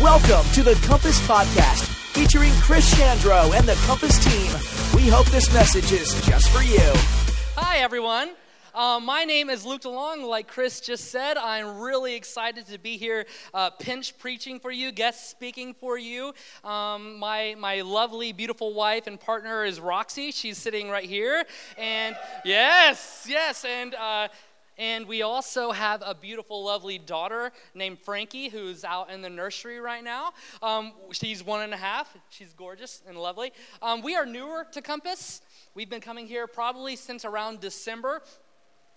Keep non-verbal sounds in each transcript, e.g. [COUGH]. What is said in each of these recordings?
Welcome to the Compass Podcast, featuring Chris Chandro and the Compass team. We hope this message is just for you. Hi, everyone. Uh, my name is Luke DeLong. Like Chris just said, I'm really excited to be here, uh, pinch preaching for you, guest speaking for you. Um, my, my lovely, beautiful wife and partner is Roxy. She's sitting right here. And yes, yes. And uh, and we also have a beautiful, lovely daughter named Frankie who's out in the nursery right now. Um, she's one and a half. She's gorgeous and lovely. Um, we are newer to Compass. We've been coming here probably since around December.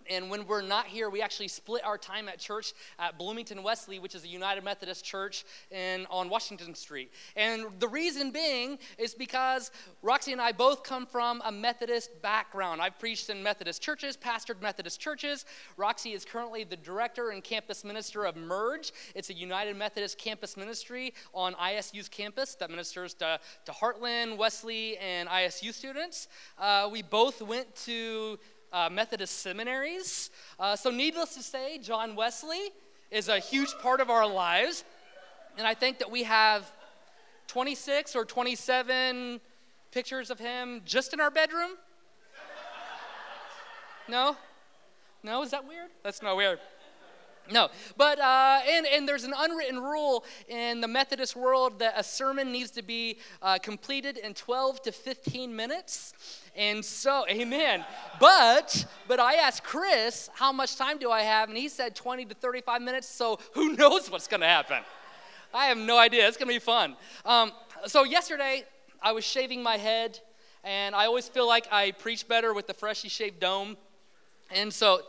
And when we're not here, we actually split our time at church at Bloomington Wesley, which is a United Methodist church in, on Washington Street. And the reason being is because Roxy and I both come from a Methodist background. I've preached in Methodist churches, pastored Methodist churches. Roxy is currently the director and campus minister of Merge. It's a United Methodist campus ministry on ISU's campus that ministers to, to Heartland, Wesley, and ISU students. Uh, we both went to uh, Methodist seminaries. Uh, so, needless to say, John Wesley is a huge part of our lives. And I think that we have 26 or 27 pictures of him just in our bedroom. No? No? Is that weird? That's not weird. No, but uh, and and there's an unwritten rule in the Methodist world that a sermon needs to be uh, completed in 12 to 15 minutes, and so amen. But but I asked Chris how much time do I have, and he said 20 to 35 minutes. So who [LAUGHS] knows what's to happen? I have no idea. It's to be fun. Um, so yesterday I was shaving my head, and I always feel like I preach better with the freshly shaved dome. And so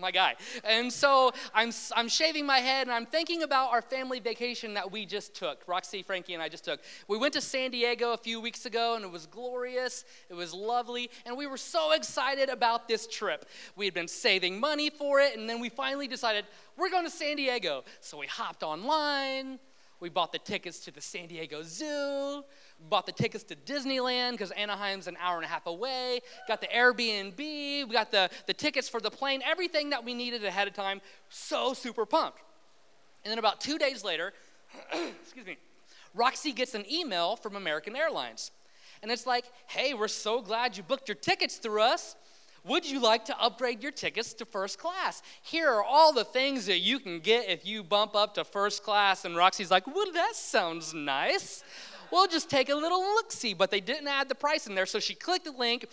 my guy. And so I'm, I'm shaving my head and I'm thinking about our family vacation that we just took. Roxy, Frankie, and I just took. We went to San Diego a few weeks ago and it was glorious. It was lovely. And we were so excited about this trip. We had been saving money for it and then we finally decided we're going to San Diego. So we hopped online. We bought the tickets to the San Diego Zoo bought the tickets to Disneyland because Anaheim's an hour and a half away, got the Airbnb, we got the, the tickets for the plane, everything that we needed ahead of time. So super pumped. And then about two days later, [CLEARS THROAT] excuse me, Roxy gets an email from American Airlines. And it's like, hey, we're so glad you booked your tickets through us. Would you like to upgrade your tickets to first class? Here are all the things that you can get if you bump up to first class. And Roxy's like, well, that sounds nice we'll just take a little look see. But they didn't add the price in there. So she clicked the link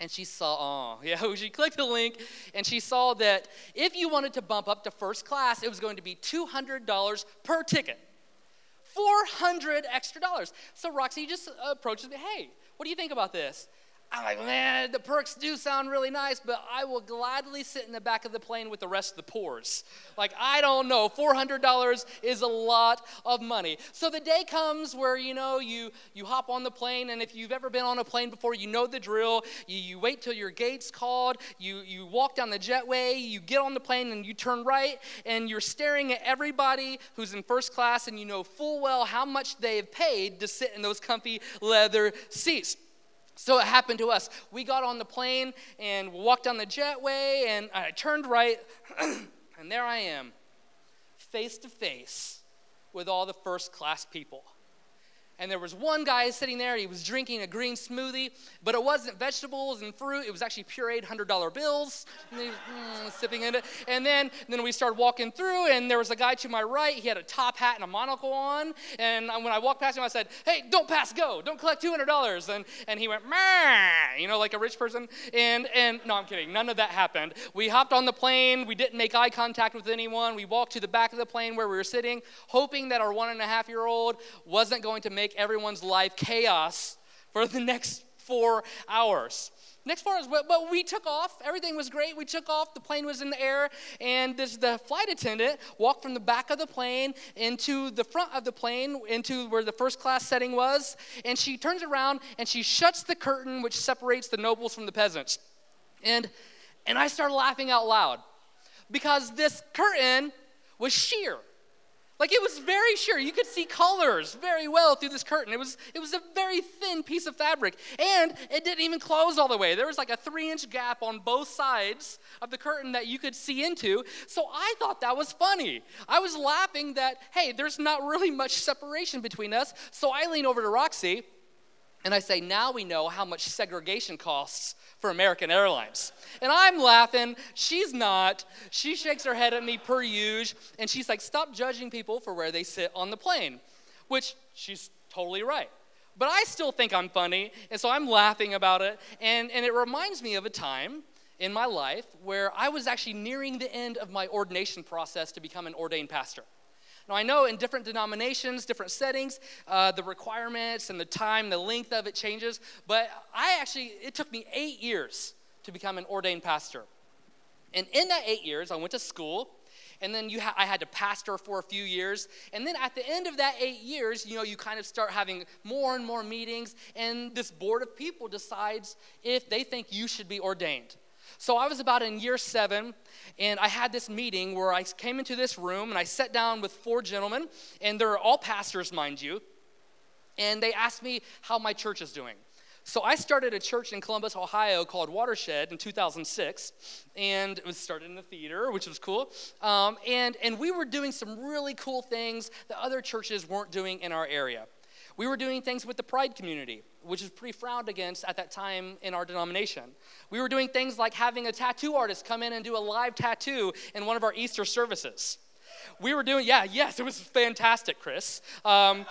and she saw, oh, [LAUGHS] yeah, she clicked the link and she saw that if you wanted to bump up to first class, it was going to be $200 per ticket. 400 extra dollars. So Roxy just approaches me, hey, what do you think about this? I'm like, man, the perks do sound really nice, but I will gladly sit in the back of the plane with the rest of the poors. Like, I don't know, $400 is a lot of money. So the day comes where, you know, you, you hop on the plane, and if you've ever been on a plane before, you know the drill. You, you wait till your gate's called, you, you walk down the jetway, you get on the plane, and you turn right, and you're staring at everybody who's in first class, and you know full well how much they have paid to sit in those comfy leather seats. So it happened to us. We got on the plane and walked down the jetway, and I turned right, [CLEARS THROAT] and there I am, face to face with all the first class people and there was one guy sitting there, he was drinking a green smoothie, but it wasn't vegetables and fruit, it was actually pureed $100 bills, and he was mm, sipping in it. And then, then we started walking through, and there was a guy to my right, he had a top hat and a monocle on, and when I walked past him, I said, hey, don't pass go, don't collect $200. And, and he went, you know, like a rich person. And, and no, I'm kidding, none of that happened. We hopped on the plane, we didn't make eye contact with anyone, we walked to the back of the plane where we were sitting, hoping that our one and a half year old wasn't going to make make everyone's life chaos for the next four hours. Next four hours, but, but we took off. Everything was great. We took off. The plane was in the air, and this, the flight attendant walked from the back of the plane into the front of the plane, into where the first class setting was. And she turns around and she shuts the curtain which separates the nobles from the peasants. And and I started laughing out loud because this curtain was sheer. Like it was very sure. You could see colors very well through this curtain. It was, it was a very thin piece of fabric. And it didn't even close all the way. There was like a three inch gap on both sides of the curtain that you could see into. So I thought that was funny. I was laughing that, hey, there's not really much separation between us. So I lean over to Roxy and I say, now we know how much segregation costs for American Airlines. And I'm laughing. She's not. She shakes her head at me per usual. And she's like, stop judging people for where they sit on the plane, which she's totally right. But I still think I'm funny. And so I'm laughing about it. And, and it reminds me of a time in my life where I was actually nearing the end of my ordination process to become an ordained pastor. Now, I know in different denominations, different settings, uh, the requirements and the time, the length of it changes, but I actually, it took me eight years to become an ordained pastor. And in that eight years, I went to school, and then ha- I had to pastor for a few years. And then at the end of that eight years, you know, you kind of start having more and more meetings, and this board of people decides if they think you should be ordained. So I was about in year seven, and I had this meeting where I came into this room and I sat down with four gentlemen, and they're all pastors, mind you, and they asked me how my church is doing. So I started a church in Columbus, Ohio called Watershed in 2006, and it was started in the theater, which was cool. Um, and, and we were doing some really cool things that other churches weren't doing in our area. We were doing things with the Pride community, which is pretty frowned against at that time in our denomination. We were doing things like having a tattoo artist come in and do a live tattoo in one of our Easter services. We were doing, yeah, yes, it was fantastic, Chris. Um,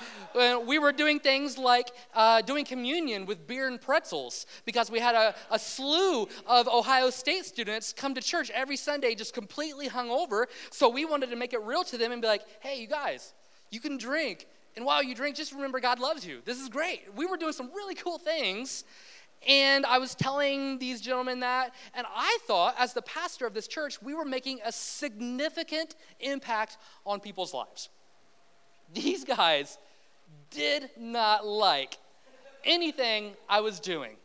we were doing things like uh, doing communion with beer and pretzels because we had a, a slew of Ohio State students come to church every Sunday just completely hungover. So we wanted to make it real to them and be like, hey, you guys, you can drink and while you drink, just remember God loves you. This is great. We were doing some really cool things. And I was telling these gentlemen that, and I thought, as the pastor of this church, we were making a significant impact on people's lives. These guys did not like anything I was doing.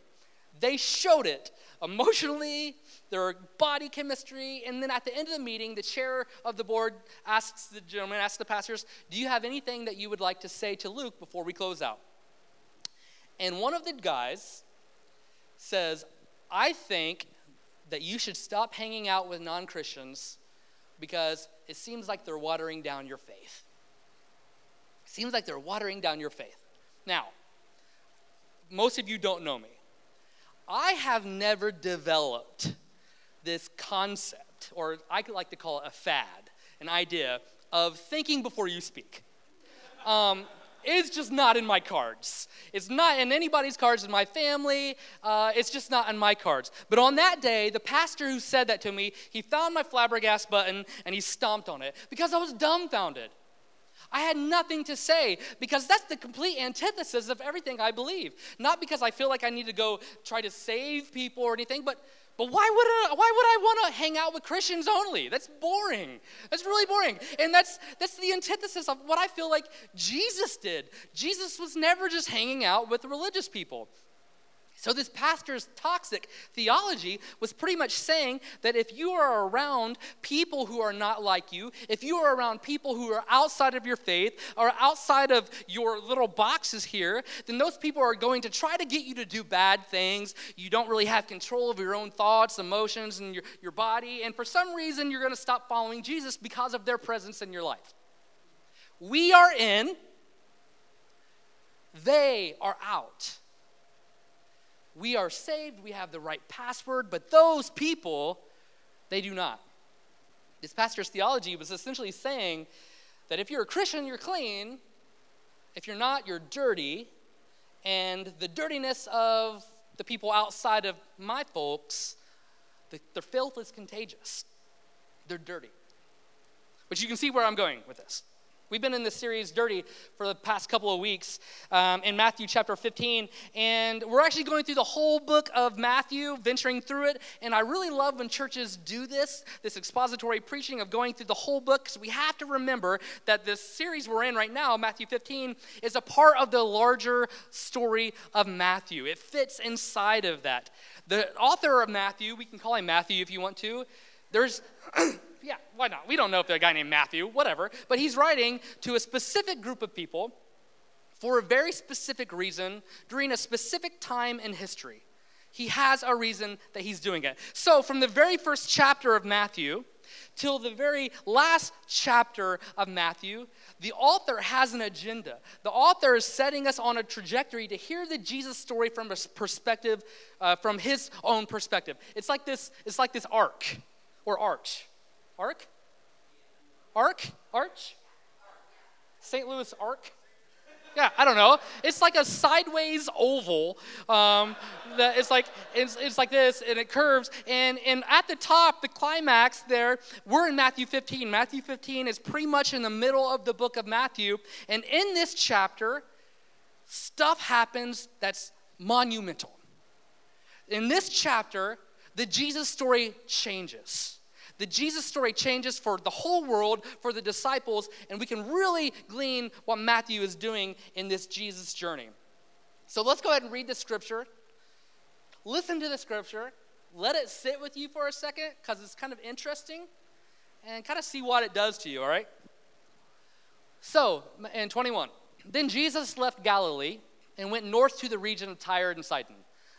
They showed it emotionally, their body chemistry, and then at the end of the meeting, the chair of the board asks the gentleman, asks the pastors, Do you have anything that you would like to say to Luke before we close out? And one of the guys says, I think that you should stop hanging out with non Christians because it seems like they're watering down your faith. It seems like they're watering down your faith. Now, most of you don't know me. I have never developed this concept, or I could like to call it a fad, an idea of thinking before you speak. Um, it's just not in my cards. It's not in anybody's cards in my family. Uh, it's just not in my cards. But on that day, the pastor who said that to me, he found my flabbergast button and he stomped on it because I was dumbfounded. I had nothing to say because that's the complete antithesis of everything I believe. Not because I feel like I need to go try to save people or anything, but but why would I, why would I want to hang out with Christians only? That's boring. That's really boring. And that's that's the antithesis of what I feel like Jesus did. Jesus was never just hanging out with religious people. So, this pastor's toxic theology was pretty much saying that if you are around people who are not like you, if you are around people who are outside of your faith or outside of your little boxes here, then those people are going to try to get you to do bad things. You don't really have control of your own thoughts, emotions, and your, your body. And for some reason, you're going to stop following Jesus because of their presence in your life. We are in, they are out. We are saved, we have the right password, but those people, they do not. This pastor's theology was essentially saying that if you're a Christian, you're clean. If you're not, you're dirty. And the dirtiness of the people outside of my folks, the, their filth is contagious. They're dirty. But you can see where I'm going with this. We've been in this series, Dirty, for the past couple of weeks um, in Matthew chapter 15. And we're actually going through the whole book of Matthew, venturing through it. And I really love when churches do this, this expository preaching of going through the whole book, because we have to remember that this series we're in right now, Matthew 15, is a part of the larger story of Matthew. It fits inside of that. The author of Matthew, we can call him Matthew if you want to, there's. [CLEARS THROAT] Yeah, why not? We don't know if they're a guy named Matthew, whatever. But he's writing to a specific group of people for a very specific reason during a specific time in history. He has a reason that he's doing it. So, from the very first chapter of Matthew till the very last chapter of Matthew, the author has an agenda. The author is setting us on a trajectory to hear the Jesus story from a perspective, uh, from his own perspective. It's like this. It's like this arc or arch. Arc? Arc? Arch? St. Louis Arc? Yeah, I don't know. It's like a sideways oval. Um, that it's like it's, it's like this, and it curves. And and at the top, the climax there, we're in Matthew 15. Matthew 15 is pretty much in the middle of the book of Matthew, and in this chapter, stuff happens that's monumental. In this chapter, the Jesus story changes. The Jesus story changes for the whole world, for the disciples, and we can really glean what Matthew is doing in this Jesus journey. So let's go ahead and read the scripture. Listen to the scripture. Let it sit with you for a second because it's kind of interesting and kind of see what it does to you, all right? So, in 21, then Jesus left Galilee and went north to the region of Tyre and Sidon.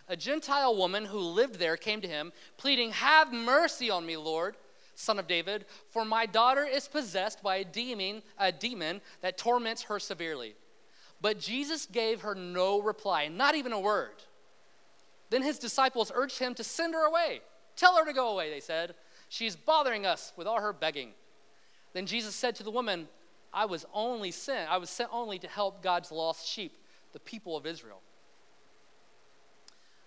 A Gentile woman who lived there came to him, pleading, Have mercy on me, Lord son of David, for my daughter is possessed by a demon, a demon that torments her severely. But Jesus gave her no reply, not even a word. Then his disciples urged him to send her away. Tell her to go away, they said. She's bothering us with all her begging. Then Jesus said to the woman, I was only sent, I was sent only to help God's lost sheep, the people of Israel.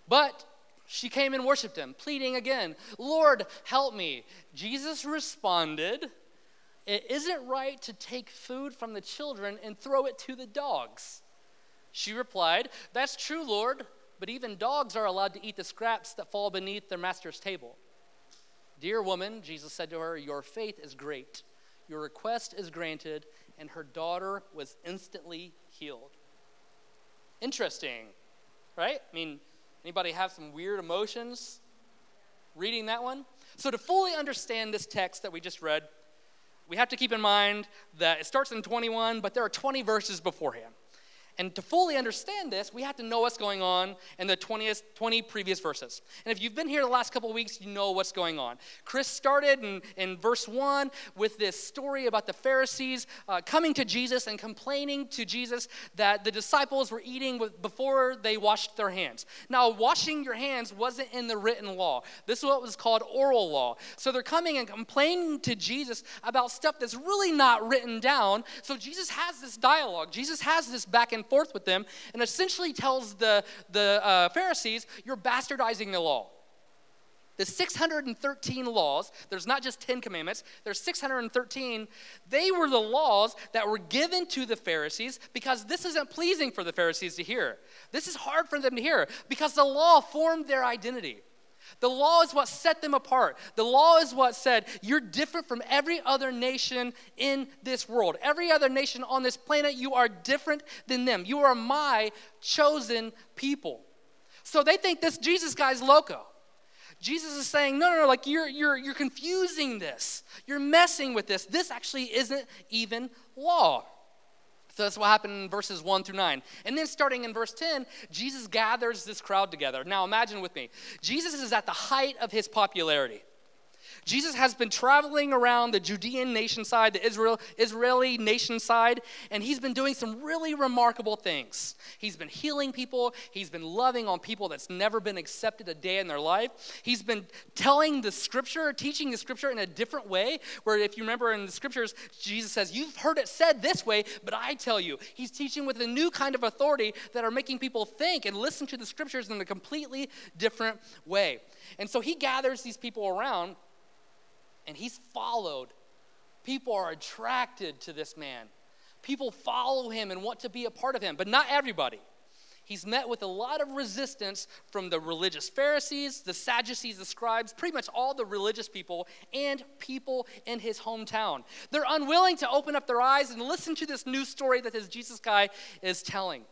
But she came and worshiped him, pleading again, Lord, help me. Jesus responded, It isn't right to take food from the children and throw it to the dogs. She replied, That's true, Lord, but even dogs are allowed to eat the scraps that fall beneath their master's table. Dear woman, Jesus said to her, Your faith is great. Your request is granted, and her daughter was instantly healed. Interesting, right? I mean, Anybody have some weird emotions reading that one? So, to fully understand this text that we just read, we have to keep in mind that it starts in 21, but there are 20 verses beforehand. And to fully understand this, we have to know what's going on in the 20th, 20 previous verses. And if you've been here the last couple weeks, you know what's going on. Chris started in, in verse 1 with this story about the Pharisees uh, coming to Jesus and complaining to Jesus that the disciples were eating with, before they washed their hands. Now, washing your hands wasn't in the written law, this is what was called oral law. So they're coming and complaining to Jesus about stuff that's really not written down. So Jesus has this dialogue, Jesus has this back and forth with them and essentially tells the, the uh, Pharisees, You're bastardizing the law. The 613 laws, there's not just 10 commandments, there's 613. They were the laws that were given to the Pharisees because this isn't pleasing for the Pharisees to hear. This is hard for them to hear because the law formed their identity. The law is what set them apart. The law is what said, You're different from every other nation in this world. Every other nation on this planet, you are different than them. You are my chosen people. So they think this Jesus guy's loco. Jesus is saying, no, no, no, like you're, you're, you're confusing this. You're messing with this. This actually isn't even law. So that's what happened in verses 1 through 9. And then starting in verse 10, Jesus gathers this crowd together. Now imagine with me, Jesus is at the height of his popularity. Jesus has been traveling around the Judean nation side, the Israel, Israeli nation side, and he's been doing some really remarkable things. He's been healing people, he's been loving on people that's never been accepted a day in their life. He's been telling the scripture, teaching the scripture in a different way, where if you remember in the scriptures, Jesus says, You've heard it said this way, but I tell you. He's teaching with a new kind of authority that are making people think and listen to the scriptures in a completely different way. And so he gathers these people around and he's followed. People are attracted to this man. People follow him and want to be a part of him, but not everybody. He's met with a lot of resistance from the religious Pharisees, the Sadducees, the scribes, pretty much all the religious people, and people in his hometown. They're unwilling to open up their eyes and listen to this new story that this Jesus guy is telling.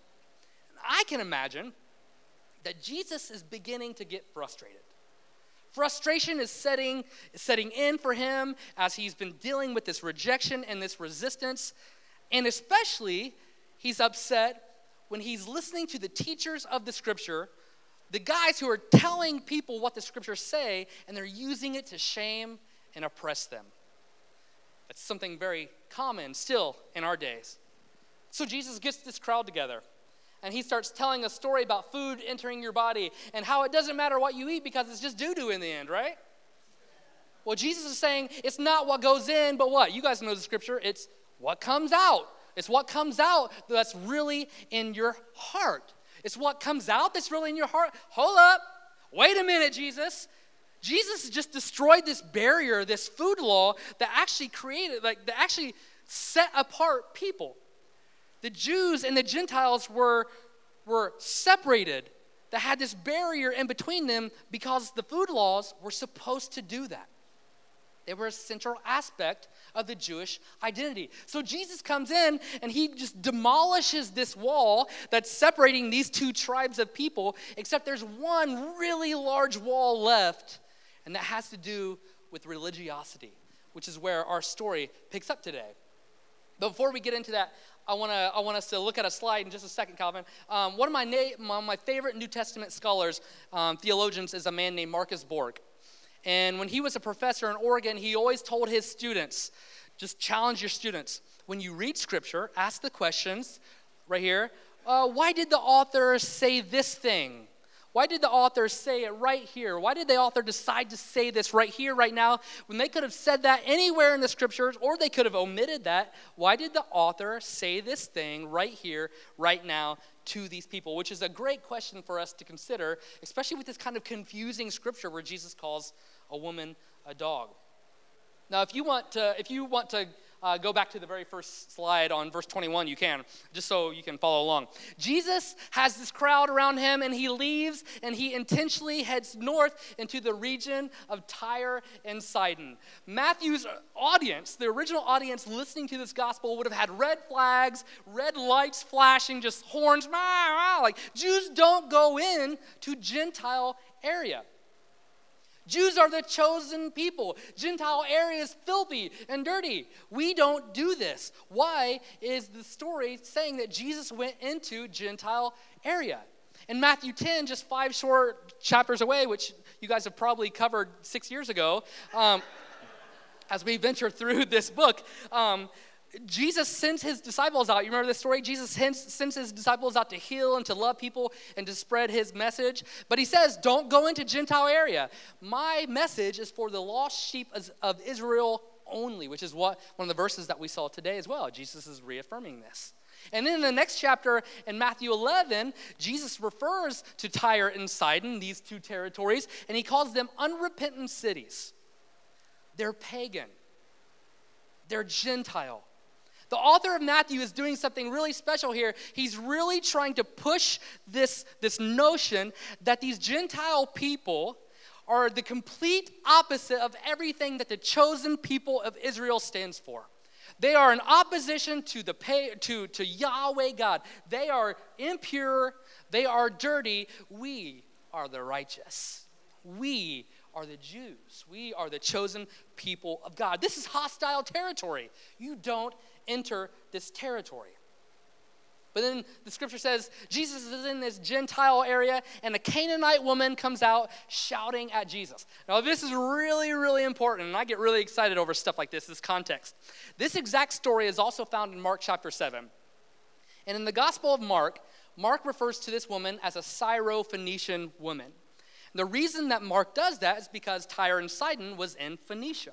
I can imagine that Jesus is beginning to get frustrated Frustration is setting, setting in for him as he's been dealing with this rejection and this resistance. And especially, he's upset when he's listening to the teachers of the scripture, the guys who are telling people what the scriptures say, and they're using it to shame and oppress them. That's something very common still in our days. So Jesus gets this crowd together and he starts telling a story about food entering your body and how it doesn't matter what you eat because it's just doo doo in the end, right? Well, Jesus is saying it's not what goes in, but what? You guys know the scripture. It's what comes out. It's what comes out that's really in your heart. It's what comes out that's really in your heart. Hold up. Wait a minute, Jesus. Jesus just destroyed this barrier, this food law that actually created, like, that actually set apart people. The Jews and the Gentiles were, were separated, that had this barrier in between them because the food laws were supposed to do that. They were a central aspect of the Jewish identity. So Jesus comes in and he just demolishes this wall that's separating these two tribes of people, except there's one really large wall left, and that has to do with religiosity, which is where our story picks up today. Before we get into that, I want to I want us to look at a slide in just a second, Calvin. Um, one of my na- of my favorite New Testament scholars, um, theologians, is a man named Marcus Borg. And when he was a professor in Oregon, he always told his students, just challenge your students. When you read Scripture, ask the questions right here. Uh, why did the author say this thing? Why did the author say it right here? Why did the author decide to say this right here, right now, when they could have said that anywhere in the scriptures or they could have omitted that? Why did the author say this thing right here, right now to these people? Which is a great question for us to consider, especially with this kind of confusing scripture where Jesus calls a woman a dog. Now, if you want to, if you want to uh, go back to the very first slide on verse 21, you can, just so you can follow along. Jesus has this crowd around him, and he leaves and he intentionally heads north into the region of Tyre and Sidon. Matthew's audience, the original audience listening to this gospel, would have had red flags, red lights flashing, just horns, like Jews don't go in to Gentile area. Jews are the chosen people. Gentile area is filthy and dirty. We don't do this. Why is the story saying that Jesus went into Gentile area? In Matthew 10, just five short chapters away, which you guys have probably covered six years ago, um, [LAUGHS] as we venture through this book, um, Jesus sends his disciples out. You remember this story? Jesus sends his disciples out to heal and to love people and to spread his message. But he says, don't go into Gentile area. My message is for the lost sheep of Israel only, which is what one of the verses that we saw today as well. Jesus is reaffirming this. And then in the next chapter in Matthew 11, Jesus refers to Tyre and Sidon, these two territories, and he calls them unrepentant cities. They're pagan, they're Gentile. The author of Matthew is doing something really special here. He's really trying to push this, this notion that these Gentile people are the complete opposite of everything that the chosen people of Israel stands for. They are in opposition to, the pay, to, to Yahweh God. They are impure, they are dirty. We are the righteous. We are the Jews. We are the chosen people of God. This is hostile territory. You don't enter this territory. But then the scripture says Jesus is in this Gentile area, and a Canaanite woman comes out shouting at Jesus. Now, this is really, really important, and I get really excited over stuff like this, this context. This exact story is also found in Mark chapter 7. And in the Gospel of Mark, Mark refers to this woman as a Syro-Phoenician woman. The reason that Mark does that is because Tyre and Sidon was in Phoenicia.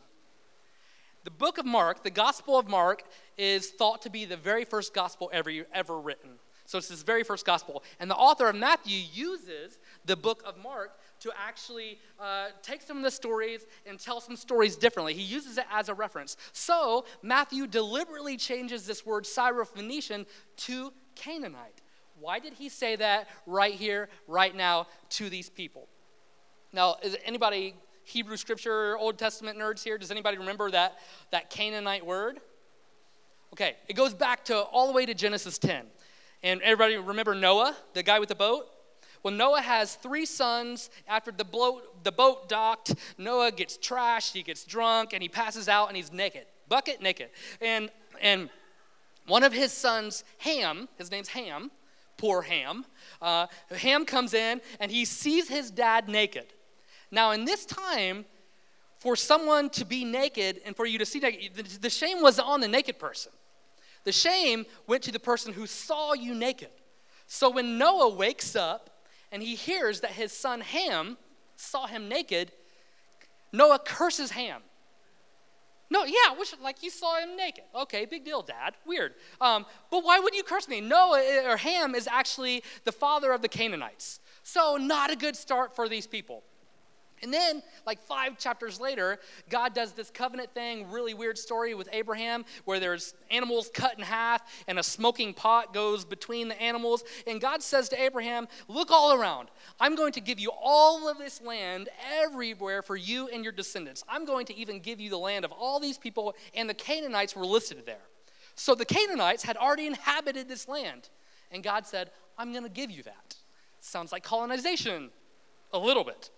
The book of Mark, the Gospel of Mark, is thought to be the very first gospel ever, ever written. So it's this very first gospel. And the author of Matthew uses the book of Mark to actually uh, take some of the stories and tell some stories differently. He uses it as a reference. So Matthew deliberately changes this word Syrophoenician to Canaanite. Why did he say that right here, right now, to these people? Now, is anybody Hebrew scripture, Old Testament nerds here? Does anybody remember that, that Canaanite word? Okay, it goes back to all the way to Genesis 10. And everybody remember Noah, the guy with the boat? Well, Noah has three sons. After the boat, the boat docked, Noah gets trashed, he gets drunk, and he passes out and he's naked, bucket naked. And, and one of his sons, Ham, his name's Ham, poor Ham, uh, Ham comes in and he sees his dad naked. Now, in this time, for someone to be naked and for you to see naked, the shame was on the naked person. The shame went to the person who saw you naked. So when Noah wakes up and he hears that his son Ham saw him naked, Noah curses Ham. No, yeah, which, like you saw him naked. Okay, big deal, Dad. Weird. Um, but why would you curse me? Noah eh, or Ham is actually the father of the Canaanites. So, not a good start for these people. And then, like five chapters later, God does this covenant thing, really weird story with Abraham, where there's animals cut in half and a smoking pot goes between the animals. And God says to Abraham, Look all around. I'm going to give you all of this land everywhere for you and your descendants. I'm going to even give you the land of all these people, and the Canaanites were listed there. So the Canaanites had already inhabited this land. And God said, I'm going to give you that. Sounds like colonization, a little bit.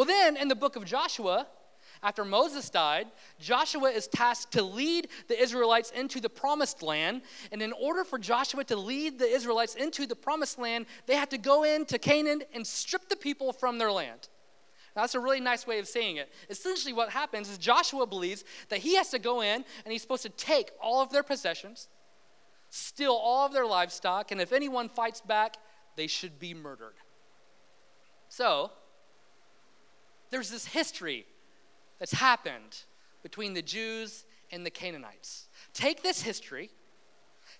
Well, then in the book of Joshua, after Moses died, Joshua is tasked to lead the Israelites into the promised land. And in order for Joshua to lead the Israelites into the promised land, they had to go into Canaan and strip the people from their land. Now, that's a really nice way of saying it. Essentially, what happens is Joshua believes that he has to go in and he's supposed to take all of their possessions, steal all of their livestock, and if anyone fights back, they should be murdered. So, there's this history that's happened between the Jews and the Canaanites. Take this history,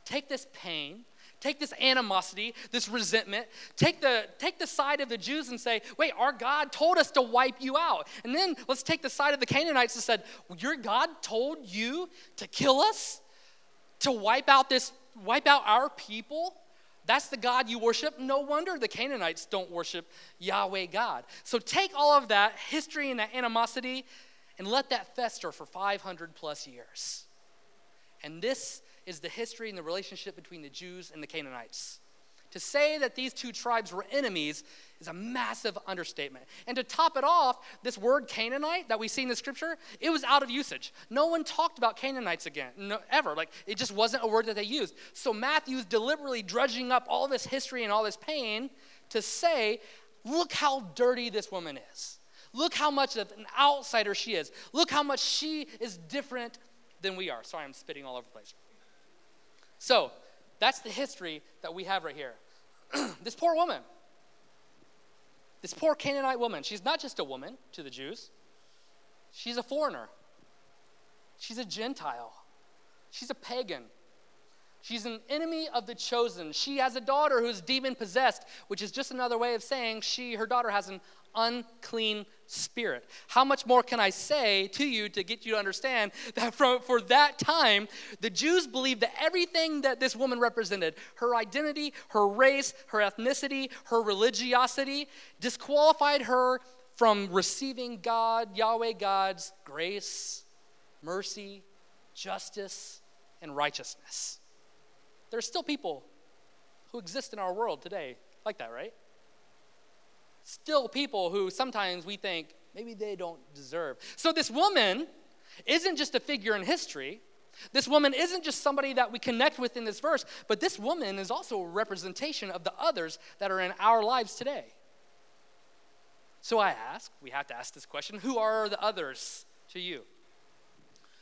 take this pain, take this animosity, this resentment, take the, take the side of the Jews and say, wait, our God told us to wipe you out. And then let's take the side of the Canaanites and said, your God told you to kill us? To wipe out this, wipe out our people? That's the God you worship. No wonder the Canaanites don't worship Yahweh God. So take all of that history and that animosity and let that fester for 500 plus years. And this is the history and the relationship between the Jews and the Canaanites. To say that these two tribes were enemies is a massive understatement. And to top it off, this word Canaanite that we see in the scripture, it was out of usage. No one talked about Canaanites again, no, ever. Like, it just wasn't a word that they used. So Matthew's deliberately dredging up all this history and all this pain to say, look how dirty this woman is. Look how much of an outsider she is. Look how much she is different than we are. Sorry, I'm spitting all over the place. So, that's the history that we have right here. [CLEARS THROAT] this poor woman, this poor Canaanite woman, she's not just a woman to the Jews, she's a foreigner, she's a Gentile, she's a pagan. She's an enemy of the chosen. She has a daughter who's demon possessed, which is just another way of saying she, her daughter, has an unclean spirit. How much more can I say to you to get you to understand that from, for that time, the Jews believed that everything that this woman represented her identity, her race, her ethnicity, her religiosity disqualified her from receiving God, Yahweh God's grace, mercy, justice, and righteousness. There are still people who exist in our world today like that, right? Still people who sometimes we think maybe they don't deserve. So this woman isn't just a figure in history. This woman isn't just somebody that we connect with in this verse, but this woman is also a representation of the others that are in our lives today. So I ask, we have to ask this question who are the others to you?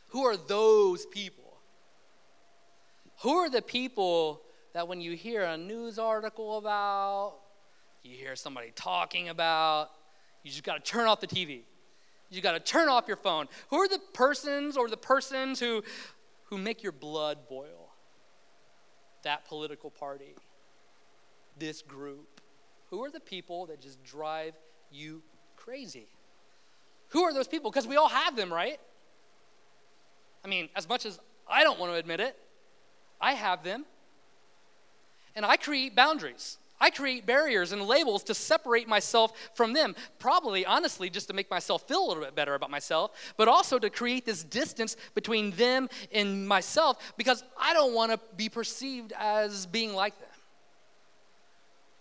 Who are those people? Who are the people that when you hear a news article about, you hear somebody talking about, you just got to turn off the TV. You got to turn off your phone. Who are the persons or the persons who, who make your blood boil? That political party, this group. Who are the people that just drive you crazy? Who are those people? Because we all have them, right? I mean, as much as I don't want to admit it, I have them. And I create boundaries. I create barriers and labels to separate myself from them. Probably, honestly, just to make myself feel a little bit better about myself, but also to create this distance between them and myself because I don't want to be perceived as being like them.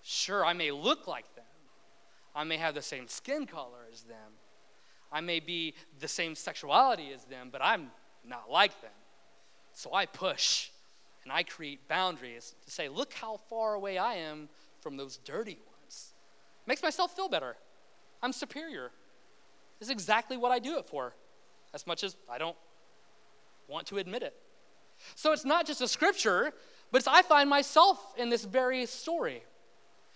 Sure, I may look like them, I may have the same skin color as them, I may be the same sexuality as them, but I'm not like them. So I push and I create boundaries to say, look how far away I am from those dirty ones. Makes myself feel better. I'm superior. This is exactly what I do it for, as much as I don't want to admit it. So it's not just a scripture, but I find myself in this very story.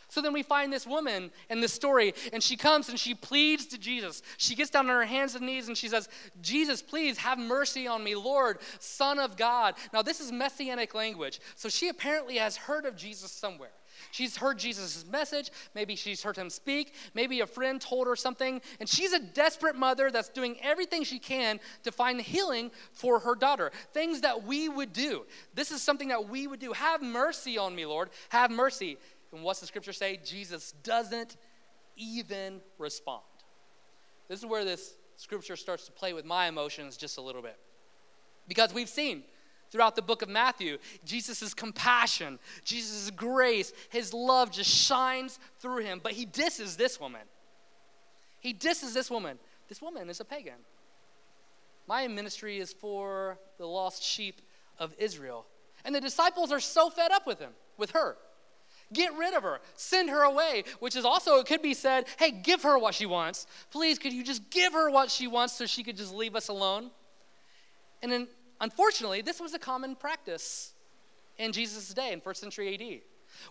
So then we find this woman in this story, and she comes and she pleads to Jesus. She gets down on her hands and knees and she says, Jesus, please have mercy on me, Lord, Son of God. Now, this is messianic language. So she apparently has heard of Jesus somewhere. She's heard Jesus' message. Maybe she's heard him speak. Maybe a friend told her something. And she's a desperate mother that's doing everything she can to find healing for her daughter. Things that we would do. This is something that we would do. Have mercy on me, Lord. Have mercy. And what's the scripture say? Jesus doesn't even respond. This is where this scripture starts to play with my emotions just a little bit. Because we've seen throughout the book of Matthew, Jesus' compassion, Jesus' grace, his love just shines through him. But he disses this woman. He disses this woman. This woman is a pagan. My ministry is for the lost sheep of Israel. And the disciples are so fed up with him, with her. Get rid of her. Send her away, which is also, it could be said, hey, give her what she wants. Please, could you just give her what she wants so she could just leave us alone? And then, unfortunately, this was a common practice in Jesus' day, in first century AD.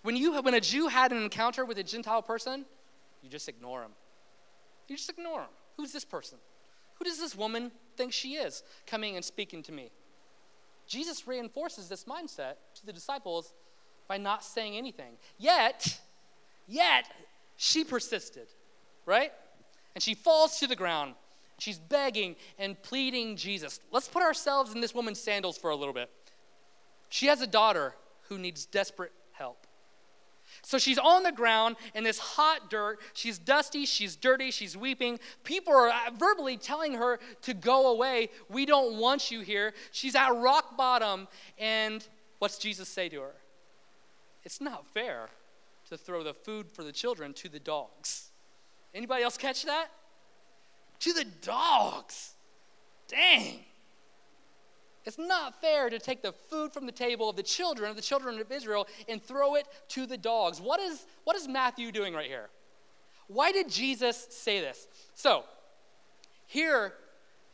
When, you, when a Jew had an encounter with a Gentile person, you just ignore him. You just ignore him. Who's this person? Who does this woman think she is coming and speaking to me? Jesus reinforces this mindset to the disciples by not saying anything. Yet, yet, she persisted, right? And she falls to the ground. She's begging and pleading Jesus. Let's put ourselves in this woman's sandals for a little bit. She has a daughter who needs desperate help. So she's on the ground in this hot dirt. She's dusty, she's dirty, she's weeping. People are verbally telling her to go away. We don't want you here. She's at rock bottom. And what's Jesus say to her? it's not fair to throw the food for the children to the dogs. Anybody else catch that? To the dogs. Dang. It's not fair to take the food from the table of the children of the children of Israel and throw it to the dogs. What is, what is Matthew doing right here? Why did Jesus say this? So, here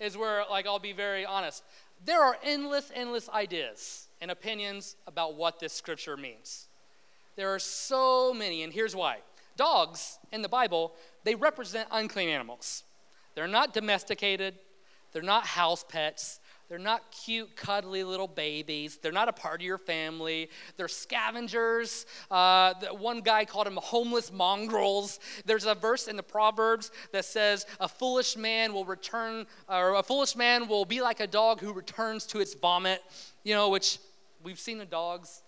is where, like, I'll be very honest. There are endless, endless ideas and opinions about what this scripture means. There are so many, and here's why. Dogs in the Bible, they represent unclean animals. They're not domesticated, they're not house pets, they're not cute, cuddly little babies. They're not a part of your family. They're scavengers. Uh, one guy called them homeless mongrels. There's a verse in the Proverbs that says, "A foolish man will return, or a foolish man will be like a dog who returns to its vomit." You know, which we've seen the dogs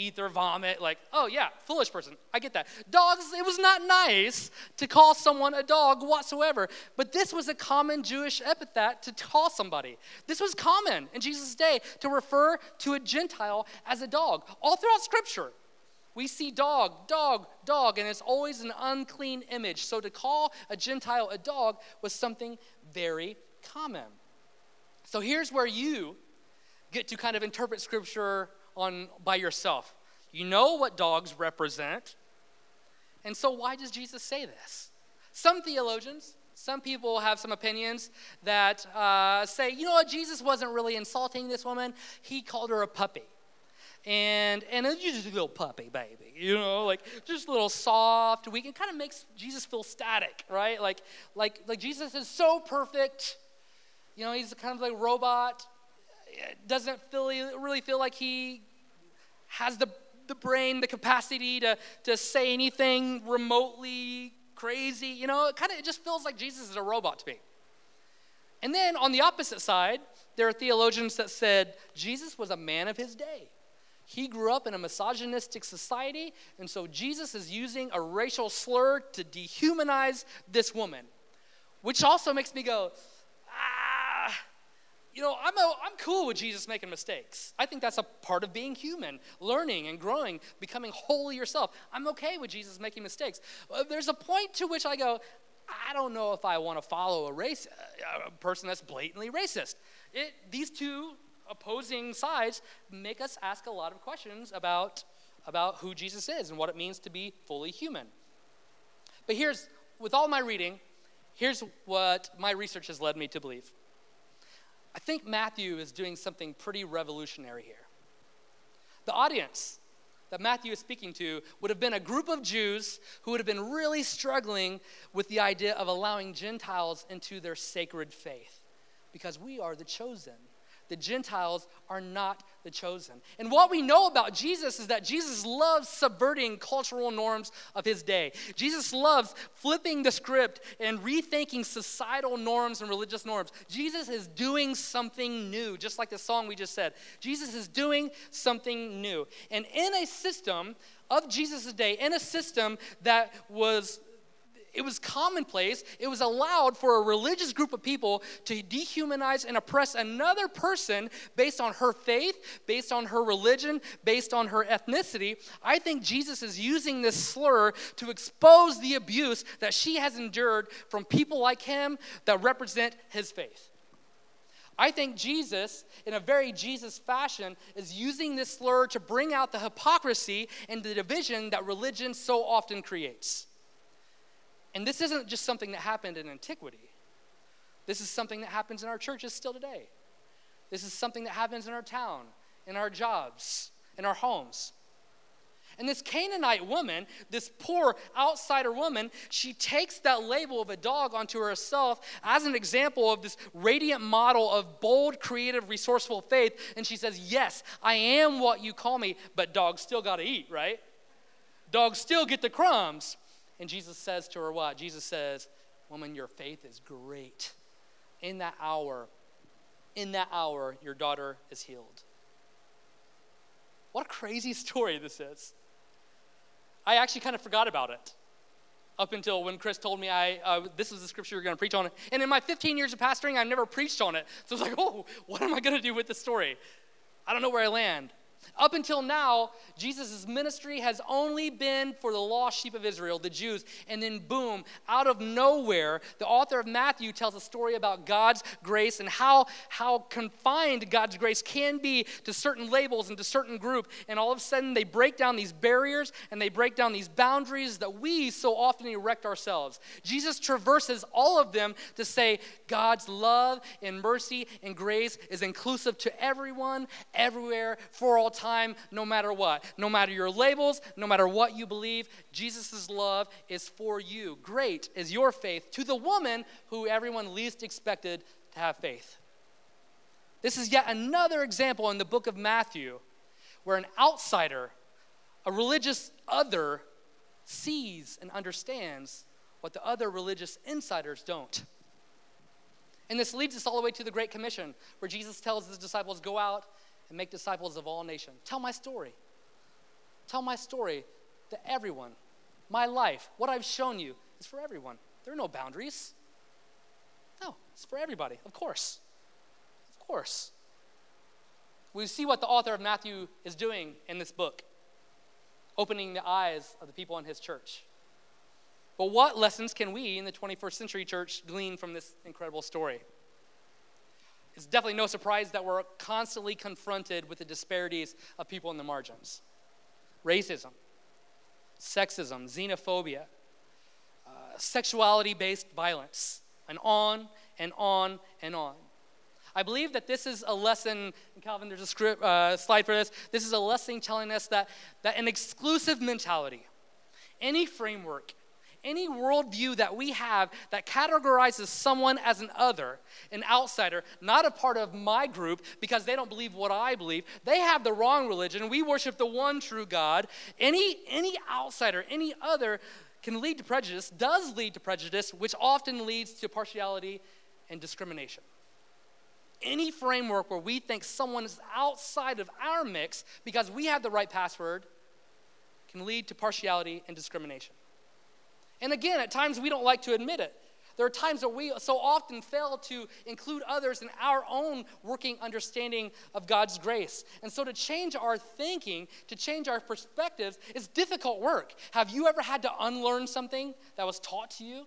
eat their vomit. Like, oh yeah, foolish person. I get that. Dogs, it was not nice to call someone a dog whatsoever. But this was a common Jewish epithet to call somebody. This was common in Jesus' day to refer to a Gentile as a dog. All throughout Scripture, we see dog, dog, dog, and it's always an unclean image. So to call a Gentile a dog was something very common. So here's where you get to kind of interpret Scripture on by yourself. You know what dogs represent. And so why does Jesus say this? Some theologians, some people have some opinions that uh, say, you know what, Jesus wasn't really insulting this woman. He called her a puppy. And and it's just a little puppy baby, you know, like just a little soft, weak. It kind of makes Jesus feel static, right? Like like like Jesus is so perfect, you know, he's kind of like robot doesn't feel, really feel like he has the, the brain, the capacity to, to say anything remotely crazy. You know, it kind of it just feels like Jesus is a robot to me. And then on the opposite side, there are theologians that said Jesus was a man of his day. He grew up in a misogynistic society, and so Jesus is using a racial slur to dehumanize this woman, which also makes me go, you know, I'm, a, I'm cool with Jesus making mistakes. I think that's a part of being human, learning and growing, becoming wholly yourself. I'm okay with Jesus making mistakes. Uh, there's a point to which I go, I don't know if I want to follow a race, uh, a person that's blatantly racist. It, these two opposing sides make us ask a lot of questions about, about who Jesus is and what it means to be fully human. But here's, with all my reading, here's what my research has led me to believe. I think Matthew is doing something pretty revolutionary here. The audience that Matthew is speaking to would have been a group of Jews who would have been really struggling with the idea of allowing Gentiles into their sacred faith because we are the chosen. The Gentiles are not the chosen. And what we know about Jesus is that Jesus loves subverting cultural norms of his day. Jesus loves flipping the script and rethinking societal norms and religious norms. Jesus is doing something new, just like the song we just said. Jesus is doing something new. And in a system of Jesus' day, in a system that was it was commonplace, it was allowed for a religious group of people to dehumanize and oppress another person based on her faith, based on her religion, based on her ethnicity. I think Jesus is using this slur to expose the abuse that she has endured from people like him that represent his faith. I think Jesus, in a very Jesus fashion, is using this slur to bring out the hypocrisy and the division that religion so often creates. And this isn't just something that happened in antiquity. This is something that happens in our churches still today. This is something that happens in our town, in our jobs, in our homes. And this Canaanite woman, this poor outsider woman, she takes that label of a dog onto herself as an example of this radiant model of bold, creative, resourceful faith. And she says, Yes, I am what you call me, but dogs still got to eat, right? Dogs still get the crumbs. And Jesus says to her, What? Jesus says, Woman, your faith is great. In that hour, in that hour, your daughter is healed. What a crazy [LAUGHS] story this is. I actually kind of forgot about it up until when Chris told me I uh, this is the scripture you're going to preach on. And in my 15 years of pastoring, I've never preached on it. So I was like, oh, what am I going to do with this story? I don't know where I land. Up until now, Jesus' ministry has only been for the lost sheep of Israel, the Jews. And then, boom, out of nowhere, the author of Matthew tells a story about God's grace and how, how confined God's grace can be to certain labels and to certain group. And all of a sudden, they break down these barriers and they break down these boundaries that we so often erect ourselves. Jesus traverses all of them to say God's love and mercy and grace is inclusive to everyone, everywhere, for all time, no matter what. No matter your labels, no matter what you believe, Jesus' love is for you. Great is your faith to the woman who everyone least expected to have faith. This is yet another example in the book of Matthew where an outsider, a religious other, sees and understands what the other religious insiders don't. And this leads us all the way to the Great Commission, where Jesus tells his disciples, Go out and make disciples of all nations. Tell my story. Tell my story to everyone. My life, what I've shown you, is for everyone. There are no boundaries. No, it's for everybody, of course. Of course. We see what the author of Matthew is doing in this book, opening the eyes of the people in his church. But what lessons can we in the 21st century church glean from this incredible story? It's definitely no surprise that we're constantly confronted with the disparities of people in the margins racism, sexism, xenophobia, uh, sexuality based violence, and on and on and on. I believe that this is a lesson, Calvin, there's a script, uh, slide for this. This is a lesson telling us that, that an exclusive mentality, any framework, any worldview that we have that categorizes someone as an other, an outsider, not a part of my group because they don't believe what I believe, they have the wrong religion. We worship the one true God. Any, any outsider, any other can lead to prejudice, does lead to prejudice, which often leads to partiality and discrimination. Any framework where we think someone is outside of our mix because we have the right password can lead to partiality and discrimination. And again, at times we don't like to admit it. There are times that we so often fail to include others in our own working understanding of God's grace. And so to change our thinking, to change our perspectives, is difficult work. Have you ever had to unlearn something that was taught to you?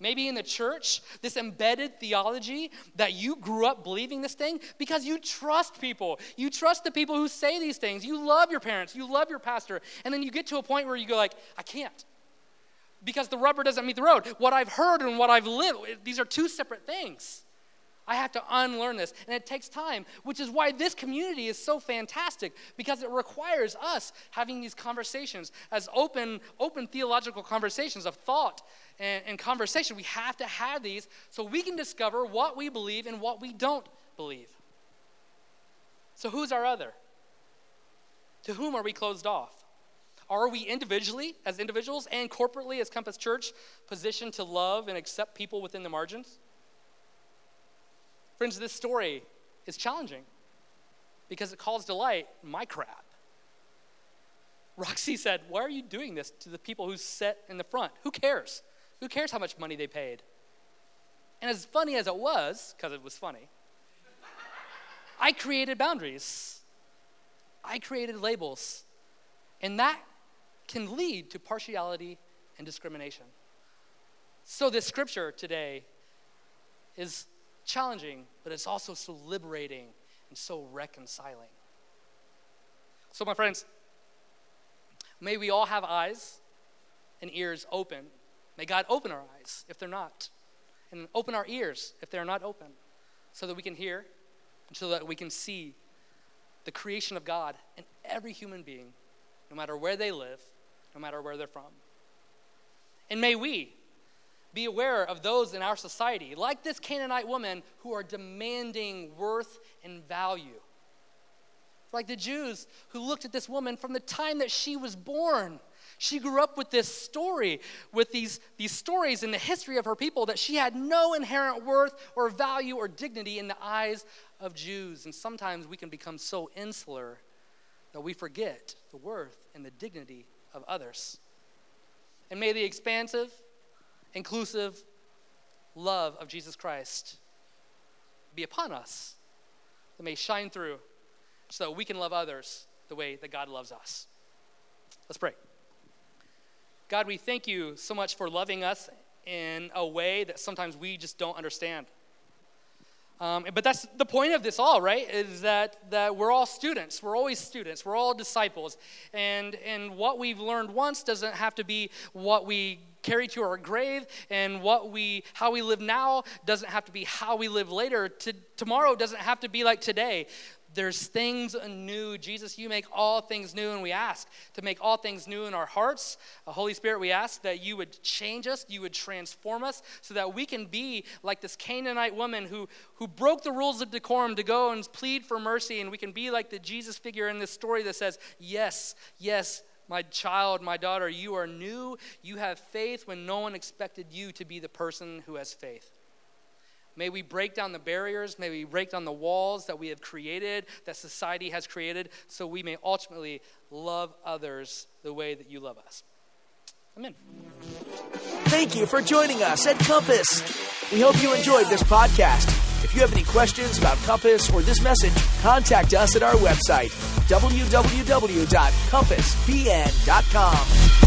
Maybe in the church, this embedded theology that you grew up believing this thing because you trust people. You trust the people who say these things. You love your parents, you love your pastor. And then you get to a point where you go like, I can't. Because the rubber doesn't meet the road. What I've heard and what I've lived, these are two separate things. I have to unlearn this. And it takes time, which is why this community is so fantastic because it requires us having these conversations as open, open theological conversations of thought and, and conversation. We have to have these so we can discover what we believe and what we don't believe. So, who's our other? To whom are we closed off? Are we individually, as individuals, and corporately, as Compass Church, positioned to love and accept people within the margins? Friends, this story is challenging because it calls to light my crap. Roxy said, Why are you doing this to the people who sit in the front? Who cares? Who cares how much money they paid? And as funny as it was, because it was funny, I created boundaries. I created labels. And that can lead to partiality and discrimination. So, this scripture today is challenging, but it's also so liberating and so reconciling. So, my friends, may we all have eyes and ears open. May God open our eyes if they're not, and open our ears if they're not open, so that we can hear and so that we can see the creation of God in every human being, no matter where they live, no matter where they're from. And may we, be aware of those in our society, like this Canaanite woman, who are demanding worth and value. Like the Jews who looked at this woman from the time that she was born. She grew up with this story, with these, these stories in the history of her people that she had no inherent worth or value or dignity in the eyes of Jews. And sometimes we can become so insular that we forget the worth and the dignity of others. And may the expansive, inclusive love of Jesus Christ be upon us, that may shine through so that we can love others the way that God loves us. Let's pray. God, we thank you so much for loving us in a way that sometimes we just don't understand. Um, but that's the point of this all, right? Is that, that we're all students. We're always students. We're all disciples. And, and what we've learned once doesn't have to be what we carry to our grave. And what we, how we live now doesn't have to be how we live later. To, tomorrow doesn't have to be like today there's things new. Jesus, you make all things new, and we ask to make all things new in our hearts. Uh, Holy Spirit, we ask that you would change us, you would transform us, so that we can be like this Canaanite woman who, who broke the rules of decorum to go and plead for mercy, and we can be like the Jesus figure in this story that says, Yes, yes, my child, my daughter, you are new. You have faith when no one expected you to be the person who has faith. May we break down the barriers. May we break down the walls that we have created, that society has created, so we may ultimately love others the way that you love us. Amen. Thank you for joining us at Compass. We hope you enjoyed this podcast. If you have any questions about Compass or this message, contact us at our website, www.compassbn.com.